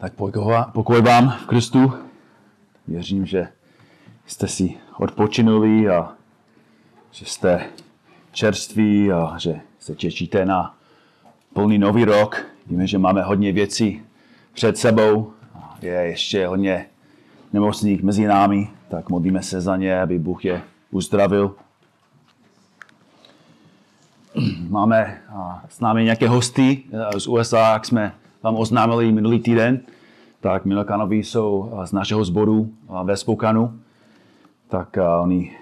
Tak pokoj vám v Kristu. Věřím, že jste si odpočinuli a že jste čerství a že se těšíte na plný nový rok. Víme, že máme hodně věcí před sebou. Je ještě hodně nemocných mezi námi, tak modlíme se za ně, aby Bůh je uzdravil. Máme s námi nějaké hosty z USA, jak jsme vám oznámili minulý týden, tak Milokanovi jsou z našeho sboru ve Spokanu. Tak oni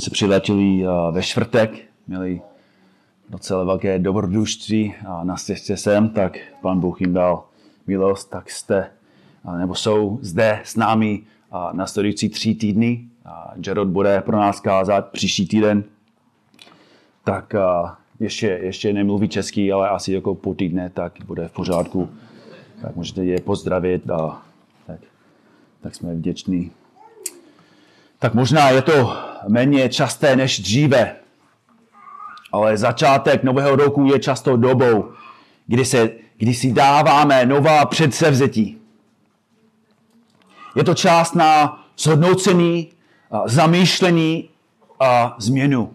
se přiletěli ve čtvrtek, měli docela velké dobrodružství na cestě sem, tak pan Bůh jim dal milost, tak jste, nebo jsou zde s námi na studující tři týdny. Gerard bude pro nás kázat příští týden. Tak ještě, ještě nemluví česky, ale asi jako po týdne, tak bude v pořádku. Tak můžete je pozdravit a tak, tak jsme vděční. Tak možná je to méně časté než dříve, ale začátek nového roku je často dobou, kdy, se, kdy si dáváme nová předsevzetí. Je to čas na zhodnocení, zamýšlení a změnu.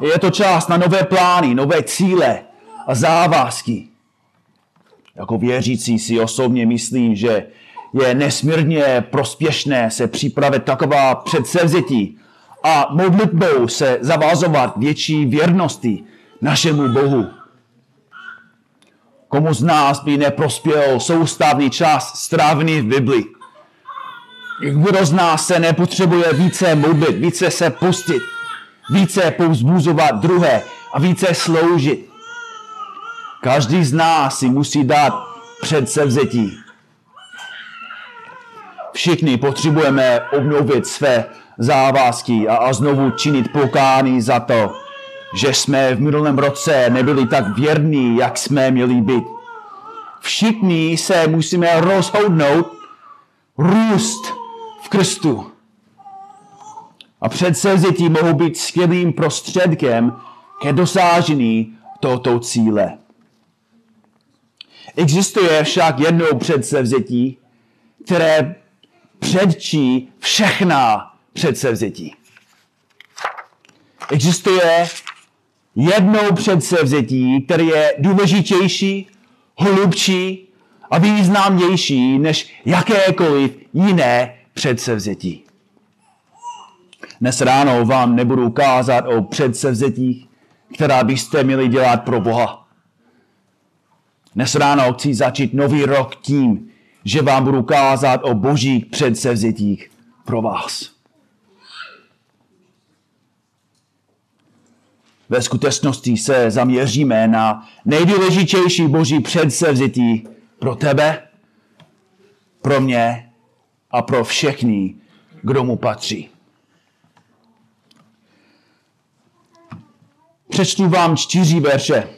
Je to čas na nové plány, nové cíle a závazky. Jako věřící si osobně myslím, že je nesmírně prospěšné se připravit taková předsevzetí a modlitbou se zavázovat větší věrnosti našemu Bohu. Komu z nás by neprospěl soustavný čas strávený v Bibli? Kdo z nás se nepotřebuje více modlit, více se pustit, více povzbuzovat druhé a více sloužit? Každý z nás si musí dát předsevzetí. Všichni potřebujeme obnovit své závazky a, a znovu činit pokání za to, že jsme v minulém roce nebyli tak věrní, jak jsme měli být. Všichni se musíme rozhodnout růst v Kristu. A předsevzetí mohou být skvělým prostředkem ke dosážení tohoto cíle. Existuje však jedno předsevzetí, které předčí všechna předsevzetí. Existuje jednou předsevzetí, které je důležitější, hlubší a významnější než jakékoliv jiné předsevzetí. Dnes ráno vám nebudu ukázat o předsevzetích, která byste měli dělat pro Boha. Dnes ráno chci začít nový rok tím, že vám budu kázat o božích předsevzetích pro vás. Ve skutečnosti se zaměříme na nejdůležitější boží předsevzetí pro tebe, pro mě a pro všechny, kdo mu patří. Přečtu vám čtyři verše.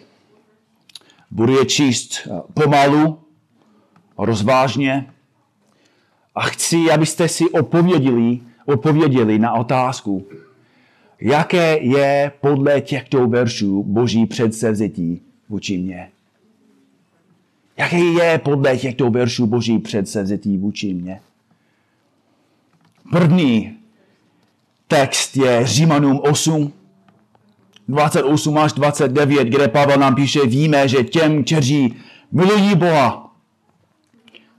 Budu je číst pomalu, rozvážně, a chci, abyste si odpověděli, odpověděli na otázku, jaké je podle těchto veršů boží předsevzetí vůči mně. Jaké je podle těchto veršů boží předsevzetí vůči mně? První text je Římanům 8, 28 až 29, kde Pavel nám píše, víme, že těm, kteří milují Boha,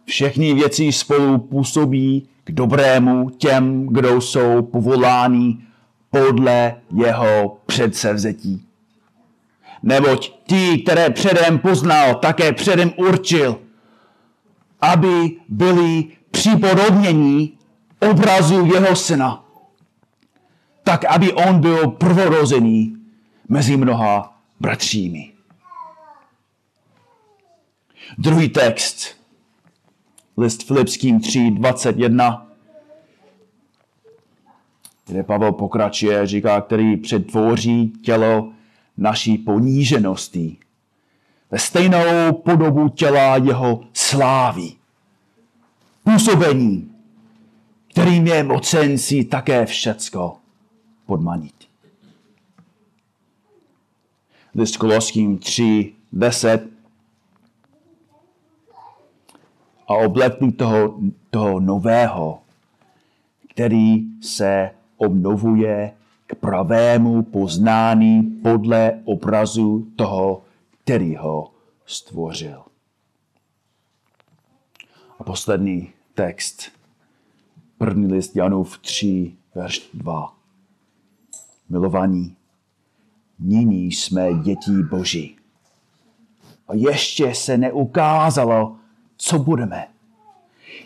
všechny věci spolu působí k dobrému těm, kdo jsou povoláni podle jeho předsevzetí. Neboť ti, které předem poznal, také předem určil, aby byli připodobnění obrazu jeho syna, tak aby on byl prvorozený mezi mnoha bratřími. Druhý text list Filipským 3, 21, kde Pavel pokračuje, říká, který přetvoří tělo naší poníženosti ve stejnou podobu těla jeho slávy. Působení, kterým je mocen si také všecko podmanit. List Koloským 3, 10 a oblekli toho, toho nového, který se obnovuje k pravému poznání podle obrazu toho, který ho stvořil. A poslední text. První list Janův 3, verš 2. Milovaní, nyní jsme dětí Boží. A ještě se neukázalo, co budeme.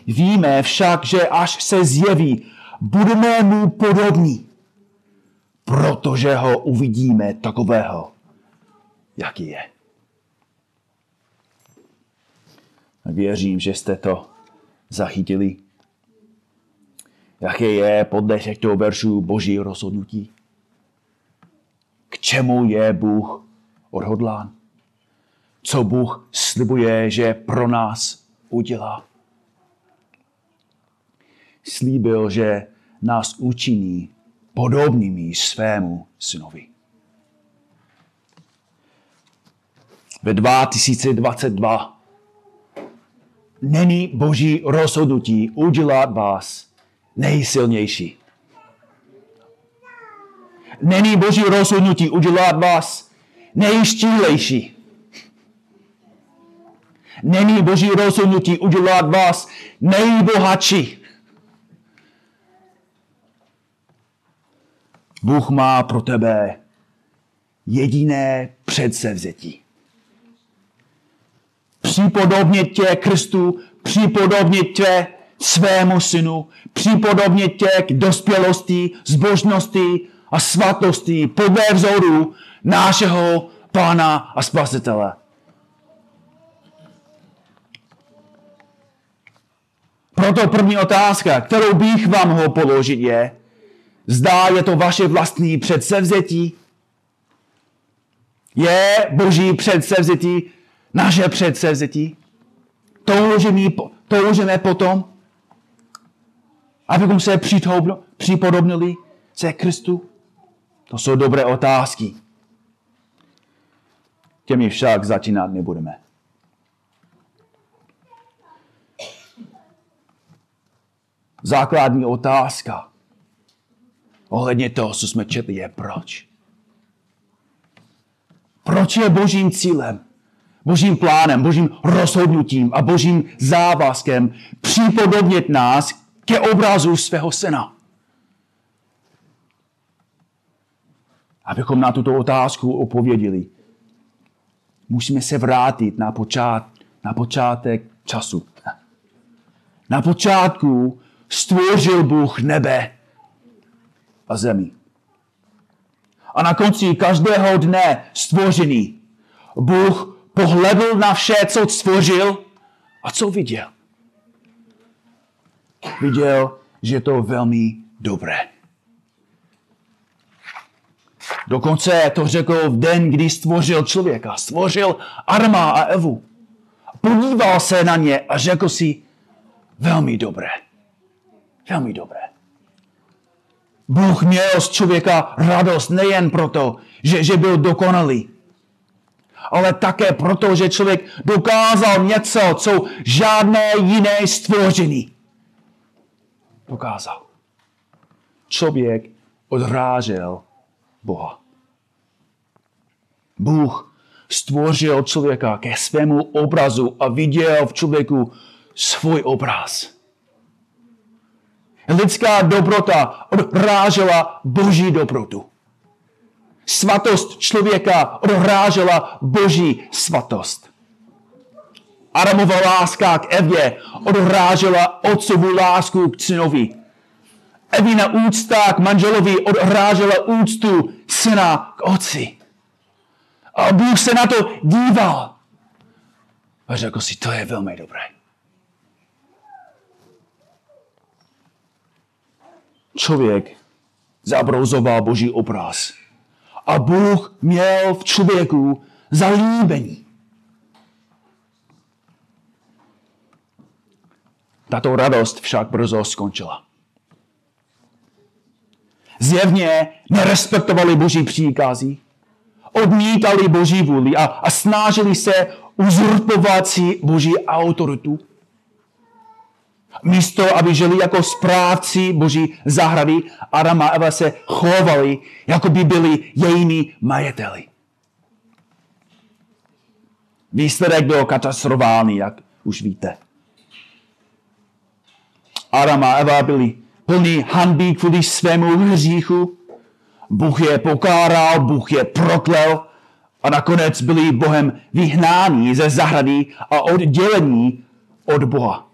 Víme však, že až se zjeví, budeme mu podobní, protože ho uvidíme takového, jaký je. Věřím, že jste to zachytili. Jaké je podle těchto veršů boží rozhodnutí? K čemu je Bůh odhodlán? Co Bůh slibuje, že pro nás udělá? Slíbil, že nás učiní podobnými svému synovi. Ve 2022 není boží rozhodnutí udělat vás nejsilnější. Není boží rozhodnutí udělat vás nejštílejší. Není boží rozhodnutí udělat vás nejbohatší. Bůh má pro tebe jediné předsevzetí připodobnit tě Kristu, připodobnit tě svému synu, připodobnit tě k dospělosti, zbožnosti a svatosti podle vzoru našeho Pána a Spasitele. Proto první otázka, kterou bych vám mohl položit je, zdá je to vaše vlastní předsevzetí? Je boží předsevzetí naše předsevzetí. Toužíme, toužíme potom, abychom se připodobnili se Kristu? To jsou dobré otázky. Těmi však začínat nebudeme. Základní otázka ohledně toho, co jsme četli, je proč. Proč je božím cílem božím plánem, božím rozhodnutím a božím závazkem připodobnit nás ke obrazu svého syna. Abychom na tuto otázku opověděli, musíme se vrátit na, počát, na počátek času. Na počátku stvořil Bůh nebe a zemi. A na konci každého dne stvořený Bůh pohledl na vše, co stvořil a co viděl. Viděl, že je to velmi dobré. Dokonce to řekl v den, kdy stvořil člověka. Stvořil Arma a Evu. Podíval se na ně a řekl si, velmi dobré. Velmi dobré. Bůh měl z člověka radost nejen proto, že, že byl dokonalý, ale také proto, že člověk dokázal něco, co žádné jiné stvoření dokázal. Člověk odrážel Boha. Bůh stvořil člověka ke svému obrazu a viděl v člověku svůj obraz. Lidská dobrota odrážela boží dobrotu svatost člověka odhrážela boží svatost. Adamova láska k Evě odhrážela otcovu lásku k synovi. Evina úcta k manželovi odhrážela úctu syna k otci. A Bůh se na to díval. A řekl si, to je velmi dobré. Člověk zabrouzoval boží obraz a Bůh měl v člověku zalíbení. Tato radost však brzo skončila. Zjevně nerespektovali boží příkazy, odmítali boží vůli a, a snažili se uzurpovat si boží autoritu. Místo, aby žili jako správci boží zahrady, Adam a Eva se chovali, jako by byli jejími majeteli. Výsledek byl katastrofální, jak už víte. Adam a Eva byli plní hanbí kvůli svému hříchu. Bůh je pokáral, Bůh je proklel a nakonec byli Bohem vyhnáni ze zahrady a oddělení od Boha.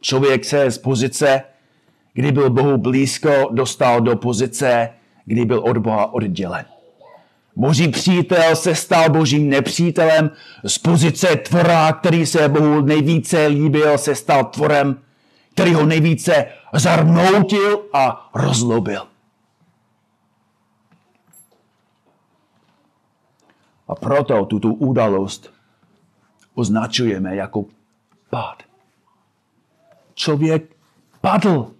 Člověk se z pozice, kdy byl Bohu blízko, dostal do pozice, kdy byl od Boha oddělen. Boží přítel se stal božím nepřítelem. Z pozice tvora, který se Bohu nejvíce líbil, se stal tvorem, který ho nejvíce zarmoutil a rozlobil. A proto tuto udalost označujeme jako pád. Člověk padl.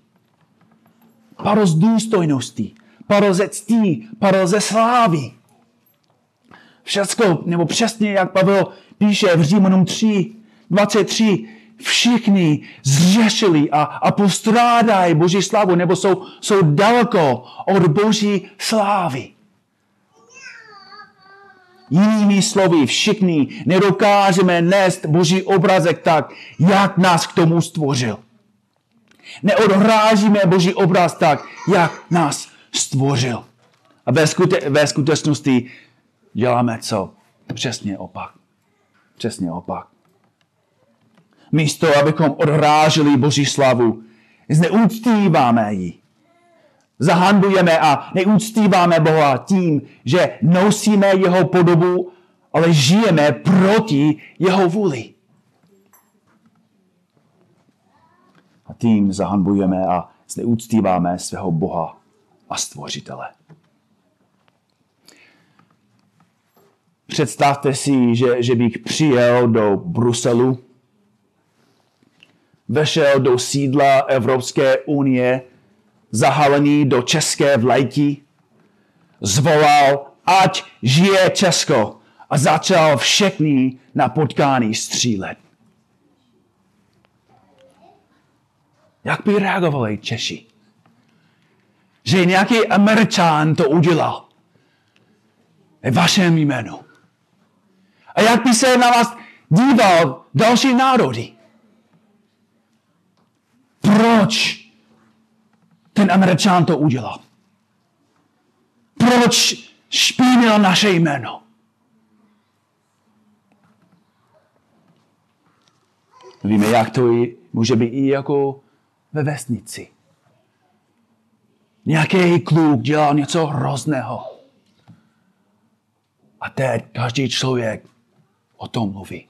Padl z důstojnosti, padl ze ctí, padl ze slávy. Všecko, nebo přesně jak Pavel píše v Římanům 3, 23, všichni zřešili a, a postrádají Boží slávu, nebo jsou, jsou daleko od Boží slávy. Jinými slovy, všichni nedokážeme nést Boží obrazek tak, jak nás k tomu stvořil. Neodhrážíme Boží obraz tak, jak nás stvořil. A ve, skute- ve skutečnosti děláme co? Přesně opak. Přesně opak. Místo, abychom odráželi Boží slavu, zneuctíváme ji. Zahandujeme a neúctíváme Boha tím, že nosíme jeho podobu, ale žijeme proti jeho vůli. A tím zahanbujeme a zneúctíváme svého Boha a stvořitele. Představte si, že, že bych přijel do Bruselu, vešel do sídla Evropské unie, zahalený do české vlajky, zvolal, ať žije Česko a začal všechny na potkání střílet. Jak by reagovali Češi? Že nějaký Američan to udělal. Ve vašem jménu. A jak by se na vás díval další národy? Proč ten Američan to udělal? Proč špínil naše jméno? Víme, jak to i, může být i jako ve vesnici. Nějaký kluk dělal něco hrozného. A teď každý člověk o tom mluví.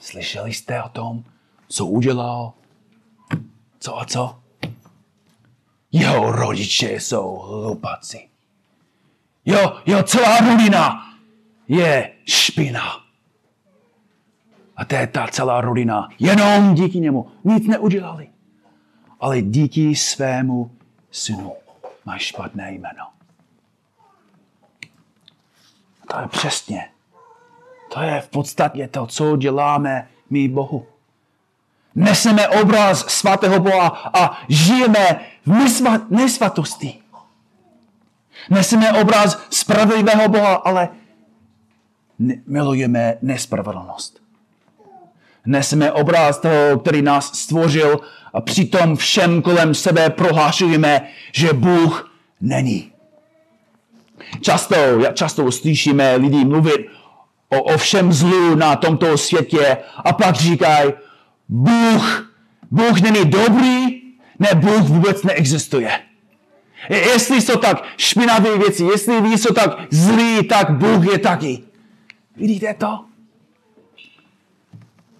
Slyšeli jste o tom, co udělal? Co a co? Jeho rodiče jsou hlupaci. Jo, jo, celá rodina je špina. A to je ta celá rodina. Jenom díky němu. Nic neudělali. Ale díky svému synu má špatné jméno. To je přesně to je v podstatě to, co děláme my Bohu. Neseme obraz svatého Boha a žijeme v nesvatosti. Neseme obraz spravedlivého Boha, ale milujeme nespravedlnost. Neseme obraz toho, který nás stvořil a přitom všem kolem sebe prohlášujeme, že Bůh není. Často, často slyšíme lidi mluvit o, o všem zlu na tomto světě a pak říkají, Bůh, Bůh není dobrý, ne, Bůh vůbec neexistuje. Jestli jsou tak špinavé věci, jestli ví, jsou tak zlí, tak Bůh je taky. Vidíte to?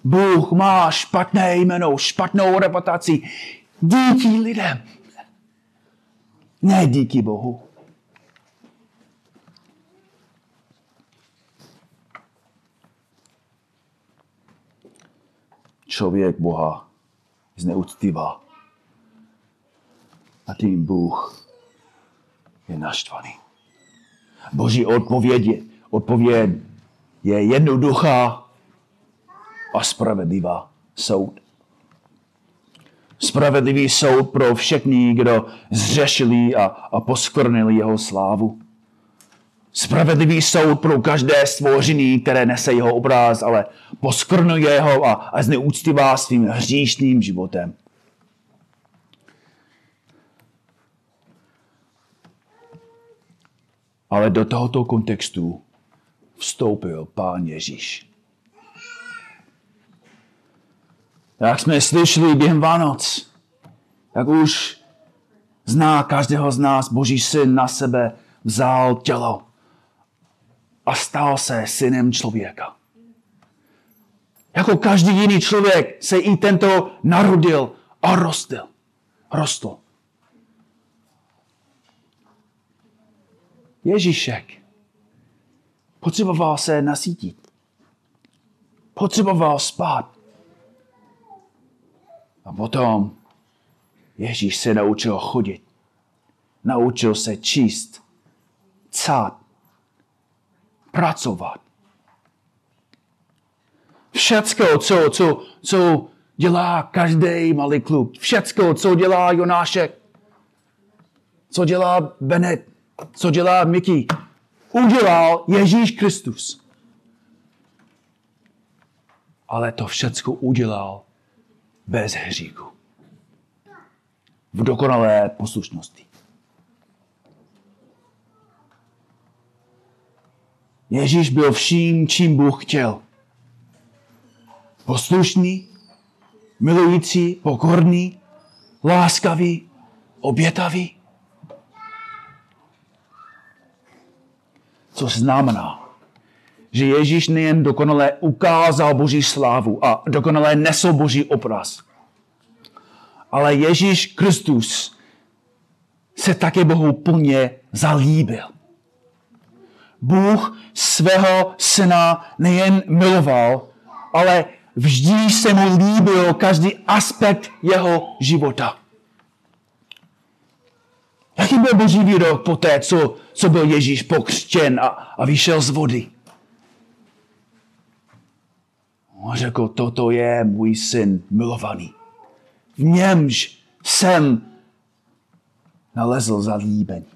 Bůh má špatné jméno, špatnou reputaci díky lidem. Ne díky Bohu. Člověk Boha zneuctívá. A tím Bůh je naštvaný. Boží odpověď, odpověď je jednoduchá. a spravedlivá soud. Spravedlivý soud pro všechny, kdo zřešili a, a poskvrnili jeho slávu. Spravedlivý soud pro každé stvoření, které nese jeho obraz, ale poskrnuje ho a, a zneúctivá svým hříšným životem. Ale do tohoto kontextu vstoupil Pán Ježíš. Jak jsme slyšeli během Vánoc, jak už zná každého z nás Boží syn na sebe vzal tělo a stal se synem člověka. Jako každý jiný člověk se i tento narodil a rostl. Rostl. Ježíšek potřeboval se nasítit. Potřeboval spát. A potom Ježíš se naučil chodit. Naučil se číst, cát, pracovat. Všecko, co, co, co dělá každý malý kluk. Všecko, co dělá Jonášek. Co dělá Benet. Co dělá Mickey. Udělal Ježíš Kristus. Ale to všecko udělal bez hříchu. V dokonalé poslušnosti. Ježíš byl vším, čím Bůh chtěl. Poslušný, milující, pokorný, láskavý, obětavý. Co znamená, že Ježíš nejen dokonale ukázal Boží slávu a dokonale nesl Boží obraz, ale Ježíš Kristus se také Bohu plně zalíbil. Bůh svého syna nejen miloval, ale vždy se mu líbil každý aspekt jeho života. Jaký byl boží výrok po té, co, co byl Ježíš pokřtěn a, a vyšel z vody? On řekl, toto je můj syn milovaný. V němž jsem nalezl zalíbení.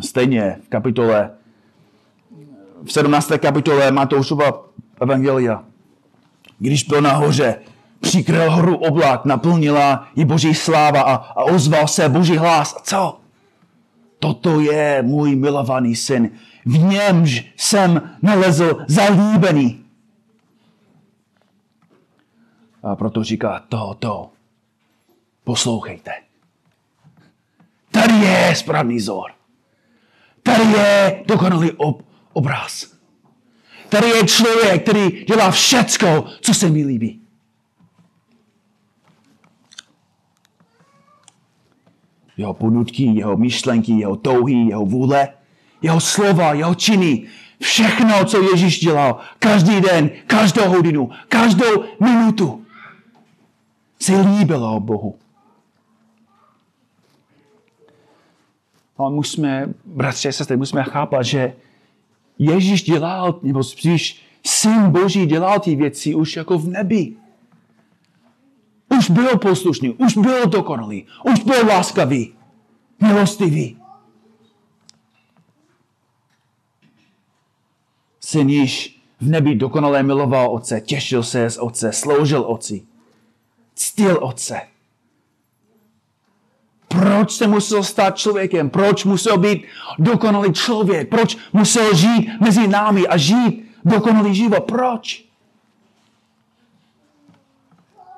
Stejně v kapitole, v 17. kapitole Matoušova Evangelia, když byl nahoře, přikryl horu oblak, naplnila ji boží sláva a, a ozval se boží hlas. A co? Toto je můj milovaný syn, v němž jsem nalezl zalíbený. A proto říká toto. Poslouchejte. Tady je správný zor. Tady je dokonalý ob, obraz. Tady je člověk, který dělá všecko, co se mi líbí. Jeho ponutky, jeho myšlenky, jeho touhy, jeho vůle, jeho slova, jeho činy, všechno, co Ježíš dělal, každý den, každou hodinu, každou minutu, se líbilo Bohu. Ale musíme, bratři a sestry, musíme chápat, že Ježíš dělal, nebo spíš Syn Boží dělal ty věci už jako v nebi. Už byl poslušný, už byl dokonalý, už byl láskavý, milostivý. Syn již v nebi dokonale miloval Otce, těšil se z Otce, sloužil Otci, ctil Otce. Proč se musel stát člověkem? Proč musel být dokonalý člověk? Proč musel žít mezi námi a žít dokonalý život? Proč?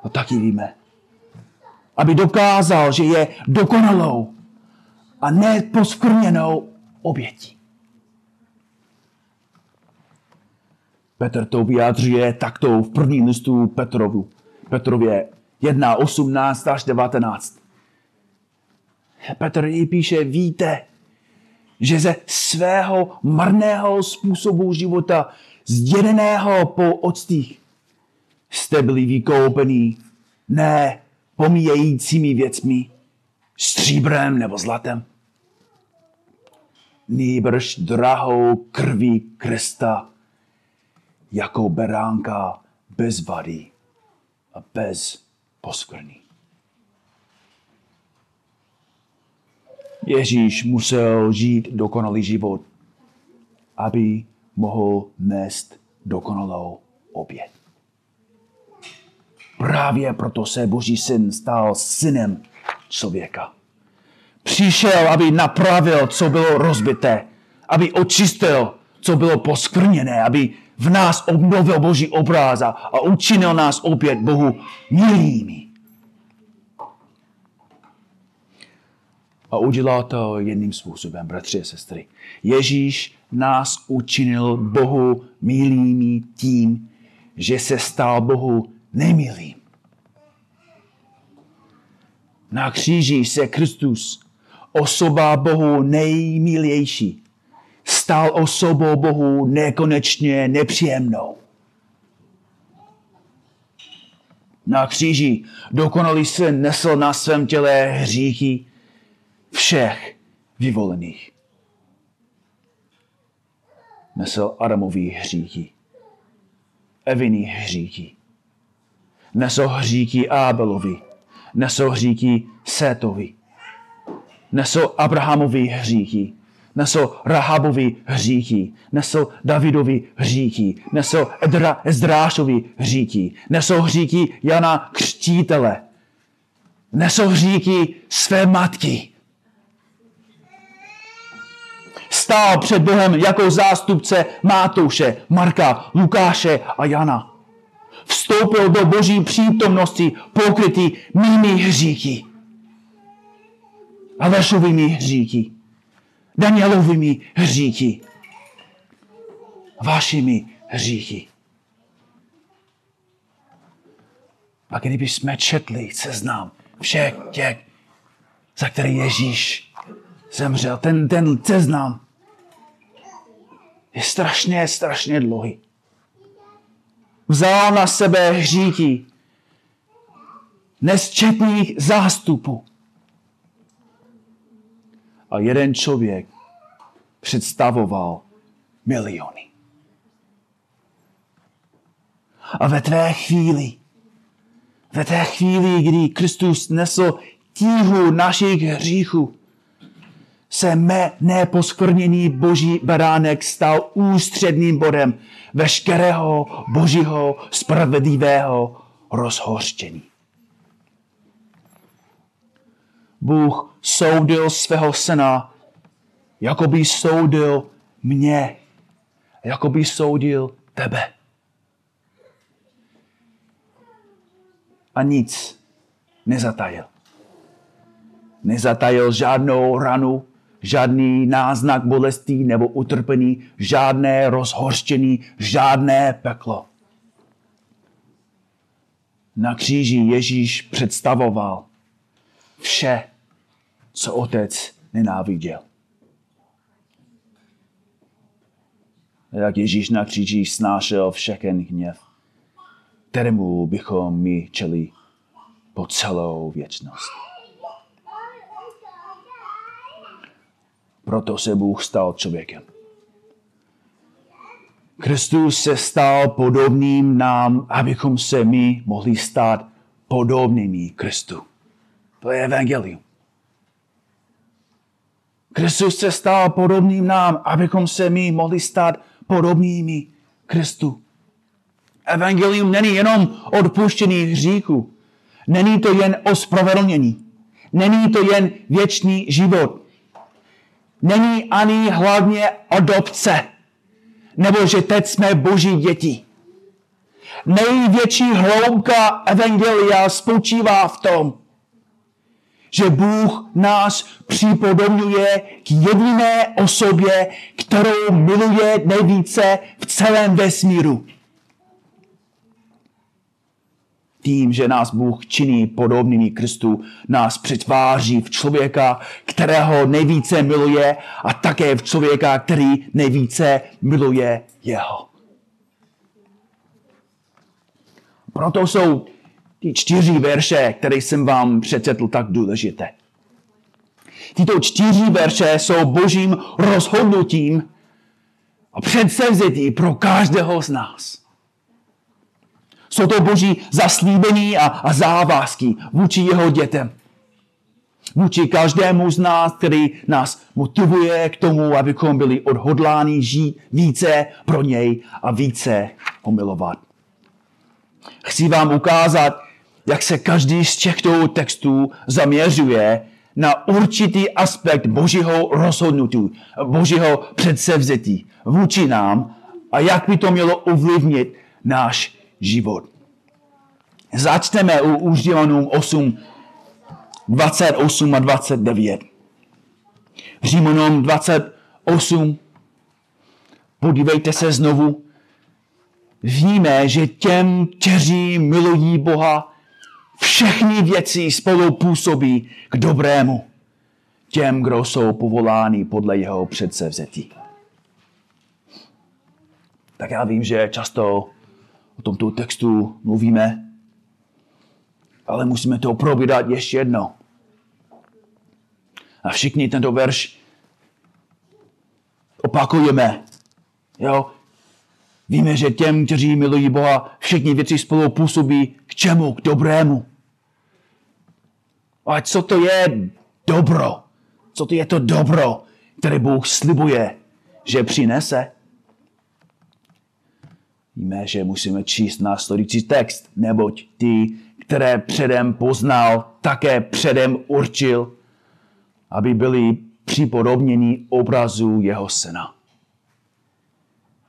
No taky víme. Aby dokázal, že je dokonalou a neposkvrněnou obětí. Petr to vyjádřuje takto v prvním listu Petrovu. Petrově 1, 18 až 19. Petr jí píše, víte, že ze svého marného způsobu života, zdědeného po octích, jste byli vykoupení ne pomíjejícími věcmi, stříbrem nebo zlatem, nýbrž drahou krví Krista, jako beránka bez vady a bez poskvrny. Ježíš musel žít dokonalý život, aby mohl nést dokonalou oběd. Právě proto se Boží syn stal synem člověka. Přišel, aby napravil, co bylo rozbité, aby očistil, co bylo poskvrněné, aby v nás obnovil Boží obráz a učinil nás opět Bohu milými. A udělal to jedním způsobem, bratři a sestry. Ježíš nás učinil Bohu milými tím, že se stal Bohu nemilým. Na kříži se Kristus, osoba Bohu nejmilější, stal osobou Bohu nekonečně nepříjemnou. Na kříži dokonalý syn nesl na svém těle hříchy všech vyvolených. Nesl Adamový hříchy, Eviny hříchy, nesl hříchy Ábelovi, nesl hříchy Sétovi, nesl Abrahamovi hříchy, nesl Rahabovi hříchy, nesl Davidovi hříchy, nesl Edra, Ezdrášovi hříchy, nesl hříchy Jana Křtítele, nesl hříchy své matky, stál před Bohem jako zástupce Mátouše, Marka, Lukáše a Jana. Vstoupil do boží přítomnosti pokrytý mými hříchy. Alešovými hříchy. Danielovými hříchy. Vašimi hříchy. A kdyby jsme četli seznam všech těch, za který Ježíš zemřel, ten, ten seznam je strašně, strašně dlouhý. Vzal na sebe hříchy nesčetných zástupů. A jeden člověk představoval miliony. A ve tvé chvíli, ve té chvíli, kdy Kristus nesl tíhu našich hříchů, se mé neposkvrněný boží beránek stal ústředným bodem veškerého božího spravedlivého rozhořčení. Bůh soudil svého syna, jako by soudil mě, jako by soudil tebe. A nic nezatajil. Nezatajil žádnou ranu, žádný náznak bolestí nebo utrpení, žádné rozhořčení, žádné peklo. Na kříži Ježíš představoval vše, co otec nenáviděl. Jak Ježíš na kříži snášel všechen hněv, kterému bychom my čeli po celou věčnost. Proto se Bůh stal člověkem. Kristus se stal podobným nám, abychom se my mohli stát podobnými Kristu. To je evangelium. Kristus se stal podobným nám, abychom se my mohli stát podobnými Kristu. Evangelium není jenom odpuštění hříchu. Není to jen ospravedlnění. Není to jen věčný život není ani hlavně adopce, nebo že teď jsme boží děti. Největší hloubka Evangelia spočívá v tom, že Bůh nás připodobňuje k jediné osobě, kterou miluje nejvíce v celém vesmíru tím, že nás Bůh činí podobnými Kristu, nás přetváří v člověka, kterého nejvíce miluje a také v člověka, který nejvíce miluje jeho. Proto jsou ty čtyři verše, které jsem vám přečetl, tak důležité. Tyto čtyři verše jsou božím rozhodnutím a předsevzetí pro každého z nás. Jsou to boží zaslíbení a, a závazky vůči jeho dětem. Vůči každému z nás, který nás motivuje k tomu, abychom byli odhodláni žít více pro něj a více omilovat. Chci vám ukázat, jak se každý z těchto textů zaměřuje na určitý aspekt božího rozhodnutí, božího předsevzetí vůči nám a jak by to mělo ovlivnit náš život. Začneme u, u 8, 28 a 29. Římanům 28. Podívejte se znovu. Víme, že těm, kteří milují Boha, všechny věci spolu působí k dobrému. Těm, kdo jsou povoláni podle jeho předsevzetí. Tak já vím, že často o tomto textu mluvíme, ale musíme to probírat ještě jedno. A všichni tento verš opakujeme. Jo? Víme, že těm, kteří milují Boha, všechny věci spolu působí k čemu? K dobrému. Ale co to je dobro? Co to je to dobro, které Bůh slibuje, že přinese? Víme, že musíme číst následující text, neboť ty, které předem poznal, také předem určil, aby byli připodobněni obrazu jeho syna.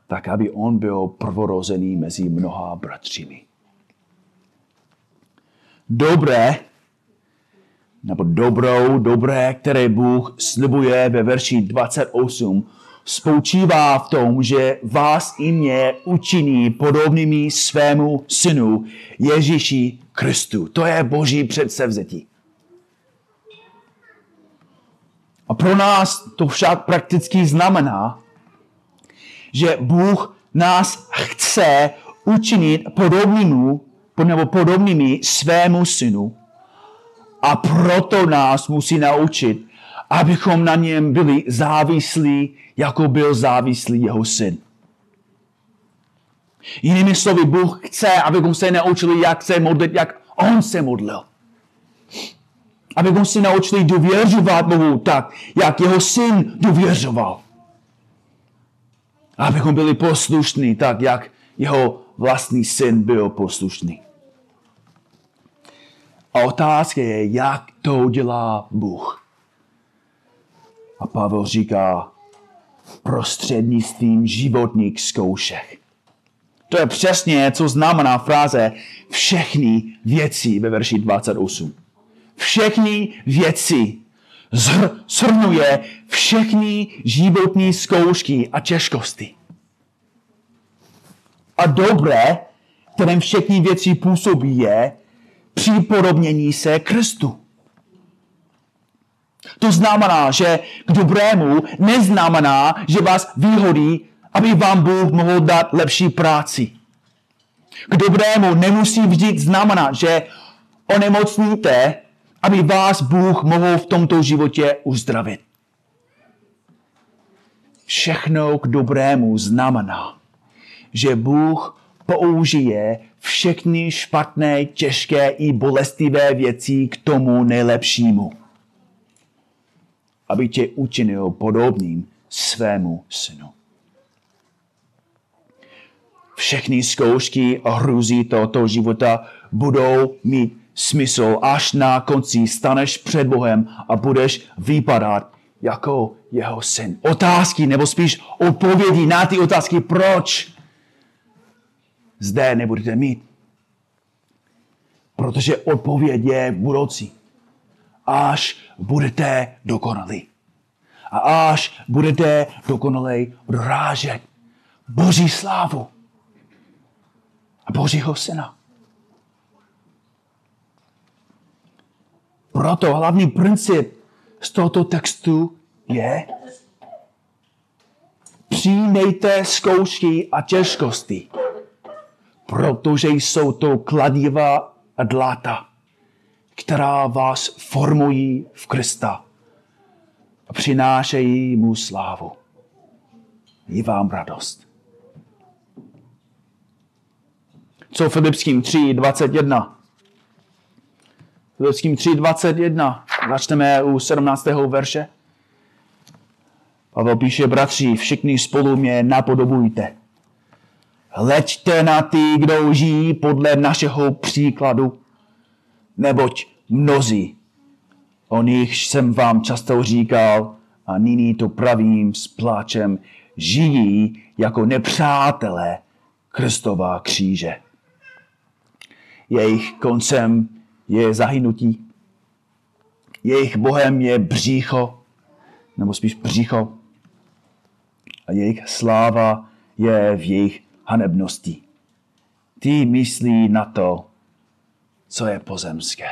Tak, aby on byl prvorozený mezi mnoha bratřími. Dobré, nebo dobrou, dobré, které Bůh slibuje ve verši 28, spočívá v tom, že vás i mě učiní podobnými svému synu Ježíši Kristu. To je boží předsevzetí. A pro nás to však prakticky znamená, že Bůh nás chce učinit podobnými, nebo podobnými svému synu a proto nás musí naučit, abychom na něm byli závislí, jako byl závislý jeho syn. Jinými slovy, Bůh chce, abychom se naučili, jak se modlit, jak on se modlil. Abychom se naučili důvěřovat Bohu tak, jak jeho syn důvěřoval. Abychom byli poslušní tak, jak jeho vlastní syn byl poslušný. A otázka je, jak to dělá Bůh. A Pavel říká, prostřednictvím životních zkoušek. To je přesně, co znamená fráze všechny věci ve verši 28. Všechny věci zhrnuje všechny životní zkoušky a těžkosti. A dobré, kterém všechny věci působí, je připodobnění se Kristu. To znamená, že k dobrému neznamená, že vás výhodí, aby vám Bůh mohl dát lepší práci. K dobrému nemusí vždy znamenat, že onemocníte, aby vás Bůh mohl v tomto životě uzdravit. Všechno k dobrému znamená, že Bůh použije všechny špatné, těžké i bolestivé věci k tomu nejlepšímu aby tě učinil podobným svému synu. Všechny zkoušky a hrůzy tohoto života budou mít smysl, až na konci staneš před Bohem a budeš vypadat jako jeho syn. Otázky, nebo spíš odpovědi na ty otázky, proč zde nebudete mít. Protože odpověď je budoucí až budete dokonalí. A až budete dokonalej odrážet Boží slávu a Božího syna. Proto hlavní princip z tohoto textu je přijmejte zkoušky a těžkosti, protože jsou to kladiva a dláta která vás formují v Krista a přinášejí mu slávu. i vám radost. Co Filipským 3, 21? Filipským 3, 21. Začneme u 17. verše. Pavel píše, bratři, všichni spolu mě napodobujte. Hleďte na ty, kdo žijí podle našeho příkladu, neboť mnozí, o nich jsem vám často říkal a nyní to pravím s pláčem, žijí jako nepřátelé Kristova kříže. Jejich koncem je zahynutí. Jejich bohem je břícho, nebo spíš břícho. A jejich sláva je v jejich hanebnosti. Ty myslí na to, co je pozemské.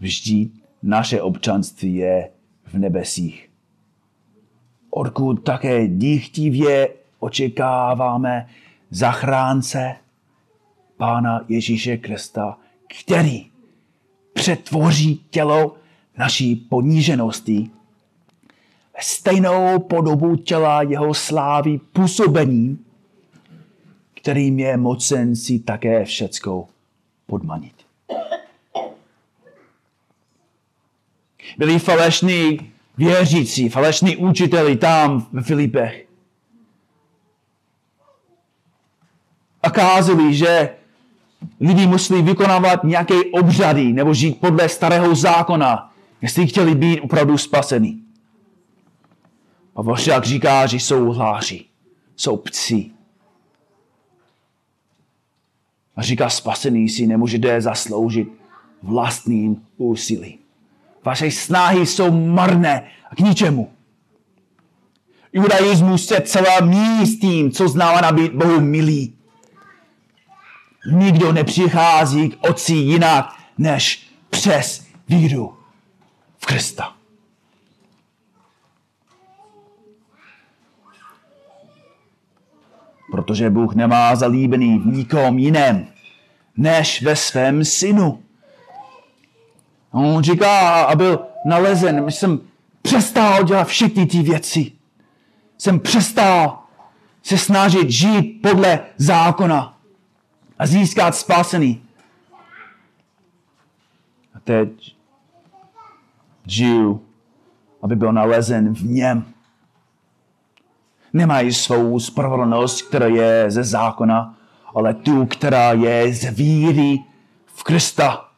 Vždy naše občanství je v nebesích. Odkud také díchtivě očekáváme zachránce Pána Ježíše Krista, který přetvoří tělo naší poníženosti stejnou podobu těla jeho slávy působením, kterým je mocen si také všeckou podmanit. Byli falešní věřící, falešní učiteli tam v Filipech. A kázali, že lidi museli vykonávat nějaké obřady nebo žít podle starého zákona, jestli chtěli být opravdu spasení. A však říká, že jsou hláři, jsou pci. A říká, spasený si nemůžete zasloužit vlastním úsilím. Vaše snahy jsou marné a k ničemu. Judaismus se celá míjí s tím, co znamená být Bohu milý. Nikdo nepřichází k Otci jinak, než přes víru v Krista. Protože Bůh nemá zalíbený v nikom jiném, než ve svém synu. On říká a byl nalezen, jsem přestal dělat všechny ty věci. Jsem přestal se snažit žít podle zákona a získat spásený. A teď žiju, aby byl nalezen v něm. Nemají svou spravedlnost, která je ze zákona, ale tu, která je z víry v Krista.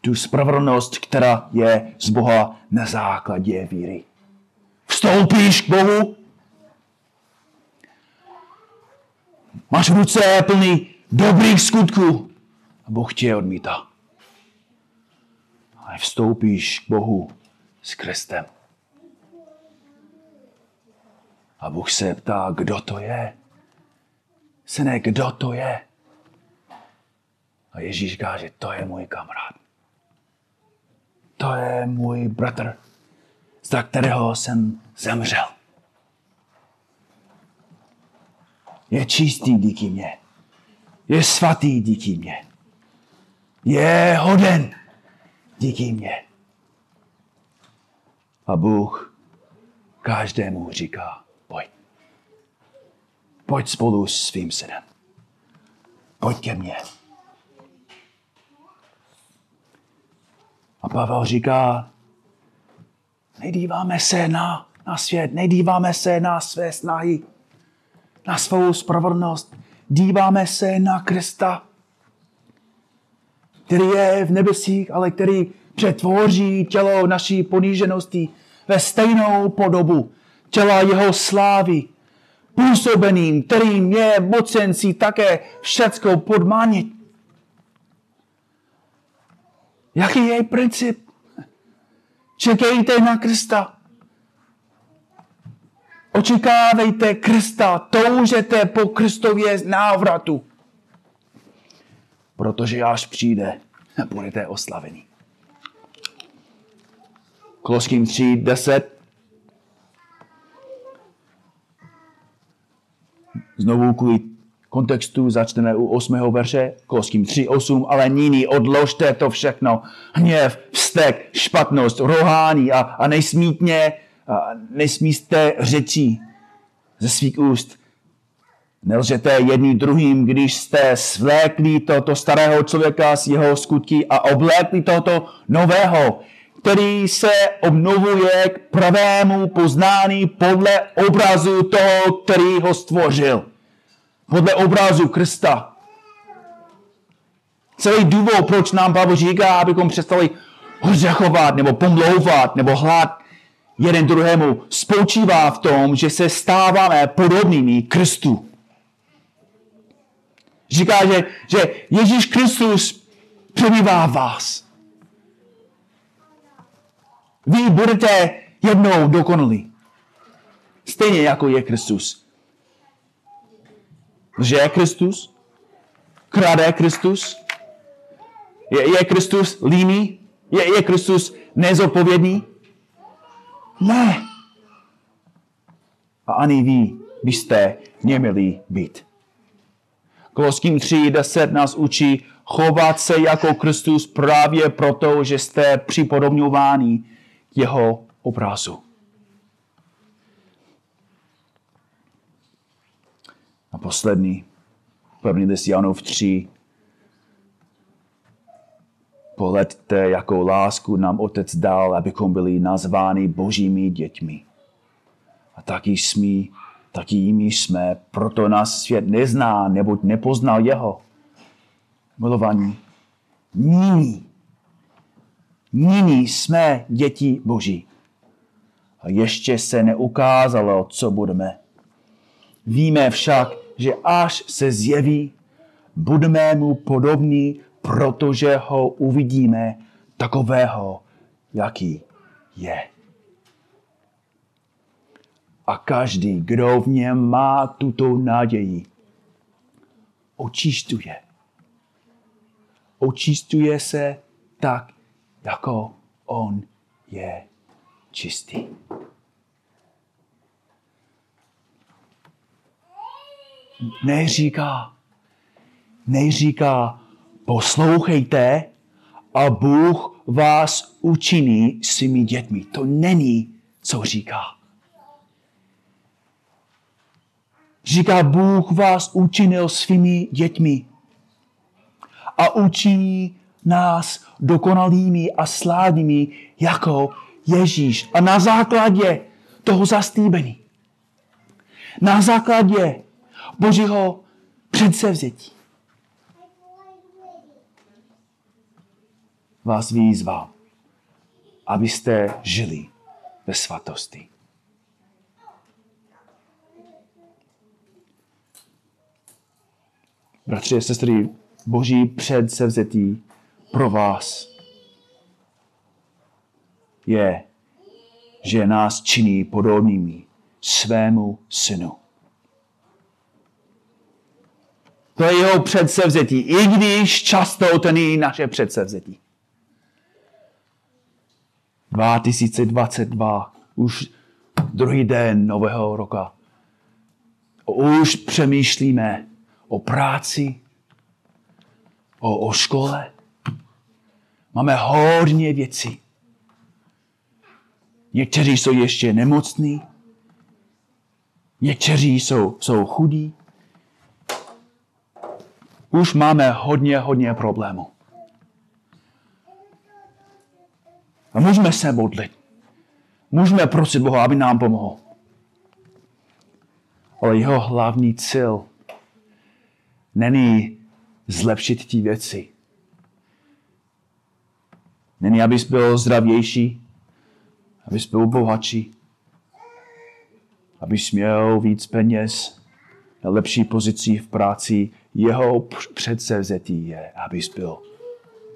Tu spravedlnost, která je z Boha na základě víry. Vstoupíš k Bohu, máš ruce plný dobrých skutků. A Bůh tě odmítá. Ale vstoupíš k Bohu s Kristem. A Bůh se ptá, kdo to je. Syne, kdo to je? A Ježíš říká, že to je můj kamarád. To je můj bratr, za kterého jsem zemřel. Je čistý díky mně je svatý díky mně. Je hoden díky mně. A Bůh každému říká, pojď. Spolu s svým synem. Pojď ke mně. A Pavel říká, nedíváme se na, na svět, nedíváme se na své snahy, na svou spravedlnost, díváme se na Krista, který je v nebesích, ale který přetvoří tělo naší poníženosti ve stejnou podobu těla jeho slávy, působeným, kterým je mocen si také všecko podmanit. Jaký je princip? Čekejte na Krista. Očekávejte Krista, toužete po Kristově návratu. Protože až přijde, budete oslaveni. Koloským 3, 10. Znovu kvůli kontextu začneme u 8. verše, Koloským 3, 8, ale nyní odložte to všechno. Hněv, vztek, špatnost, rohání a, a nejsmítně nesmíste řečí ze svých úst. Nelžete jedný druhým, když jste svlékli tohoto starého člověka z jeho skutky a oblékli tohoto nového, který se obnovuje k pravému poznání podle obrazu toho, který ho stvořil. Podle obrazu Krista. Celý důvod, proč nám Pavel říká, abychom přestali hřechovat, nebo pomlouvat, nebo hlad jeden druhému, spočívá v tom, že se stáváme podobnými Kristu. Říká, že, že Ježíš Kristus přebývá v vás. Vy budete jednou dokonalí. Stejně jako je Kristus. Že je Kristus? Krade Kristus? Je, je Kristus líný? Je, je Kristus nezodpovědný? Ne. A ani vy byste neměli být. Koloským 3, 10 nás učí chovat se jako Kristus právě proto, že jste připodobňováni jeho obrazu. A poslední, první list Janov 3. Pohledte, jakou lásku nám Otec dal, abychom byli nazváni božími dětmi. A taky jsme, taky jimi jsme, proto nás svět nezná, neboť nepoznal jeho. Milovaní, nyní Nyní jsme děti Boží. A ještě se neukázalo, co budeme. Víme však, že až se zjeví, budeme mu podobní, protože ho uvidíme takového, jaký je. A každý, kdo v něm má tuto naději, očišťuje. Očišťuje se tak, jako on je čistý. Neříká, neříká, poslouchejte a Bůh vás učiní svými dětmi. To není, co říká. Říká, Bůh vás učinil svými dětmi a učí nás dokonalými a sládnými jako Ježíš. A na základě toho zastýbení, na základě Božího předsevzetí, vás výzval, abyste žili ve svatosti. Bratři a sestry, Boží předsevzetí pro vás je, že nás činí podobnými svému synu. To je jeho předsevzetí, i když často to není naše předsevzetí. 2022, už druhý den nového roka. Už přemýšlíme o práci, o, o škole, Máme hodně věcí. Někteří jsou ještě nemocní, někteří jsou, jsou chudí. Už máme hodně, hodně problémů. A můžeme se modlit. Můžeme prosit Boha, aby nám pomohl. Ale jeho hlavní cíl není zlepšit ty věci. Není, abys byl zdravější, abys byl bohatší, abys měl víc peněz, na lepší pozici v práci. Jeho předsevzetí je, abys byl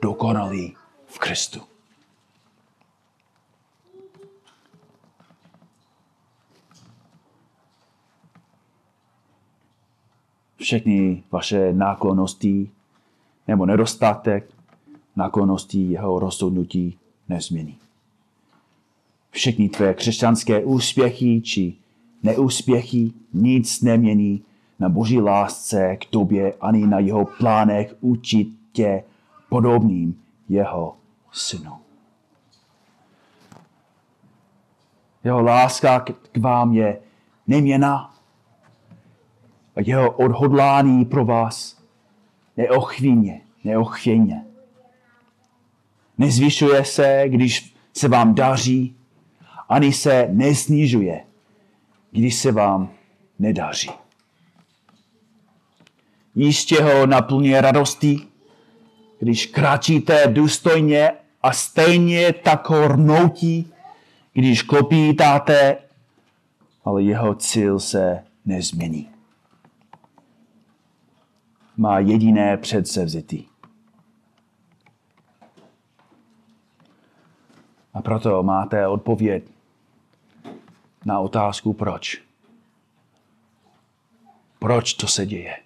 dokonalý v Kristu. Všechny vaše náklonosti nebo nedostatek nákonností jeho rozhodnutí nezmění. Všechny tvé křesťanské úspěchy či neúspěchy nic nemění na boží lásce k tobě ani na jeho plánech učit tě podobným jeho synu. Jeho láska k vám je neměná. A jeho odhodlání pro vás neochvíně, neochvěně. Nezvyšuje se, když se vám daří, ani se nesnižuje, když se vám nedaří. Jistě ho naplňuje radostí, když kráčíte důstojně a stejně tak hrnoutí, když klopítáte, ale jeho cíl se nezmění. Má jediné předsevzetí. A proto máte odpověď na otázku proč. Proč to se děje?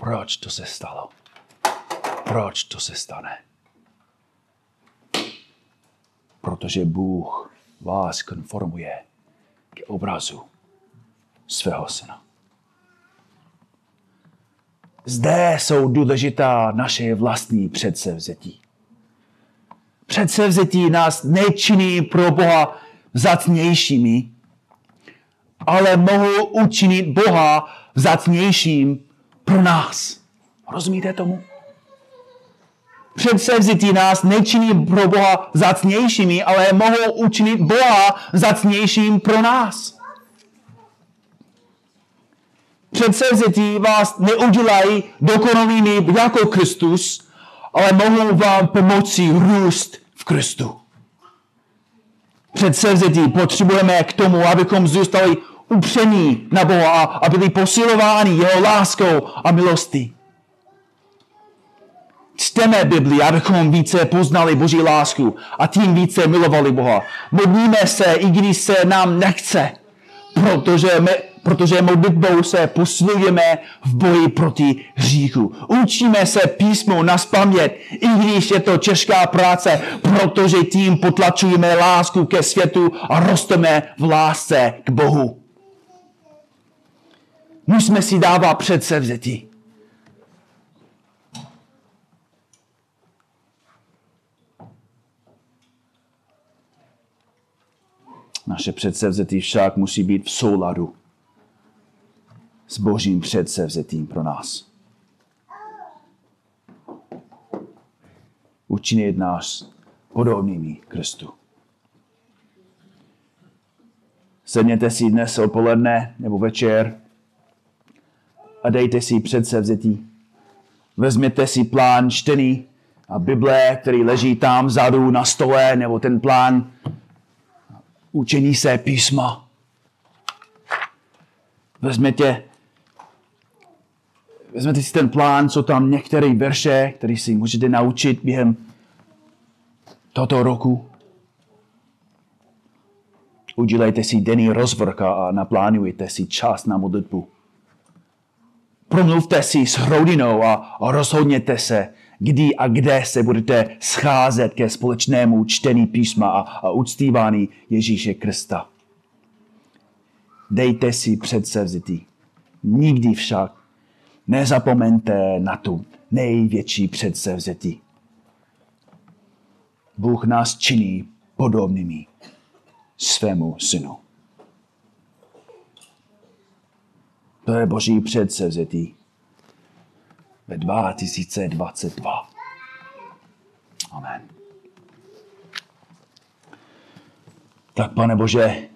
Proč to se stalo? Proč to se stane? Protože Bůh vás konformuje k obrazu svého syna. Zde jsou důležitá naše vlastní předsevzetí. Předsevzetí nás nečiní pro Boha vzácnějšími, ale mohou učinit Boha vzácnějším pro nás. Rozumíte tomu? Předsevzetí nás nečiní pro Boha vzácnějšími, ale mohou učinit Boha vzácnějším pro nás. Předsevzetí vás neudělají dokonalými jako Kristus, ale mohou vám pomoci růst v Kristu. Předsevzetí potřebujeme k tomu, abychom zůstali upření na Boha a byli posilováni jeho láskou a milostí. Čteme Bibli, abychom více poznali Boží lásku a tím více milovali Boha. Modlíme se, i když se nám nechce, protože, my, protože modlitbou se posilujeme v boji proti hříchu. Učíme se písmo na spamět, i když je to těžká práce, protože tím potlačujeme lásku ke světu a rosteme v lásce k Bohu. Musíme si dávat předsevzetí. Naše předsevzetí však musí být v souladu s božím předsevzetím pro nás. Učinit nás podobnými Kristu. Sedněte si dnes odpoledne nebo večer a dejte si předsevzetí. Vezměte si plán čtený a Bible, který leží tam vzadu na stole, nebo ten plán učení se písma. Vezměte, vezměte si ten plán, co tam některé verše, které si můžete naučit během tohoto roku. Udělejte si denní rozvrka a naplánujte si čas na modlitbu. Promluvte si s rodinou a, rozhodněte se, kdy a kde se budete scházet ke společnému čtení písma a, uctívání Ježíše Krista. Dejte si předsevzitý. Nikdy však nezapomeňte na tu největší předsevzetí. Bůh nás činí podobnými svému synu. To je boží předsevzetí ve 2022. Amen. Tak pane Bože,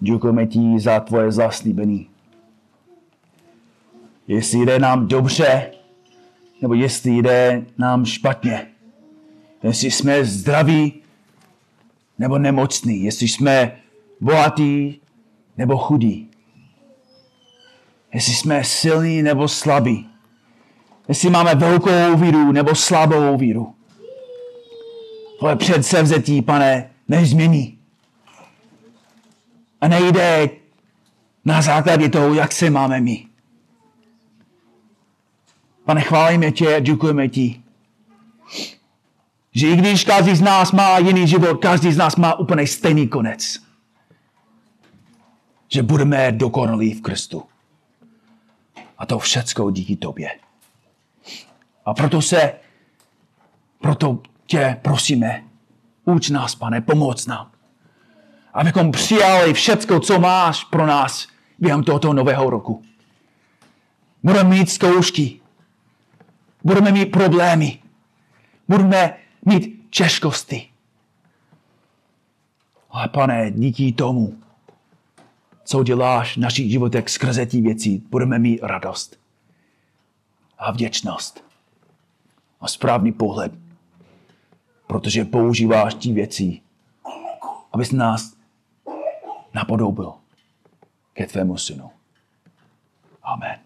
děkujeme ti za tvoje zaslíbení. Jestli jde nám dobře, nebo jestli jde nám špatně. Jestli jsme zdraví, nebo nemocní. Jestli jsme bohatí, nebo chudí. Jestli jsme silní, nebo slabí. Jestli máme velkou víru nebo slabou víru. Tvoje předsevzetí, pane, nezmění. A nejde na základě toho, jak se máme my. Pane, chválíme tě a děkujeme ti, že i když každý z nás má jiný život, každý z nás má úplně stejný konec. Že budeme dokonalí v Kristu. A to všecko díky tobě. A proto se, proto tě prosíme, uč nás, pane, pomoc nám. Abychom přijali všecko, co máš pro nás během tohoto nového roku. Budeme mít zkoušky. Budeme mít problémy. Budeme mít těžkosti. Ale pane, díky tomu, co děláš v našich životech skrze tí věcí, budeme mít radost a vděčnost a správný pohled, protože používáš tí věcí, abys nás napodobil ke tvému synu. Amen.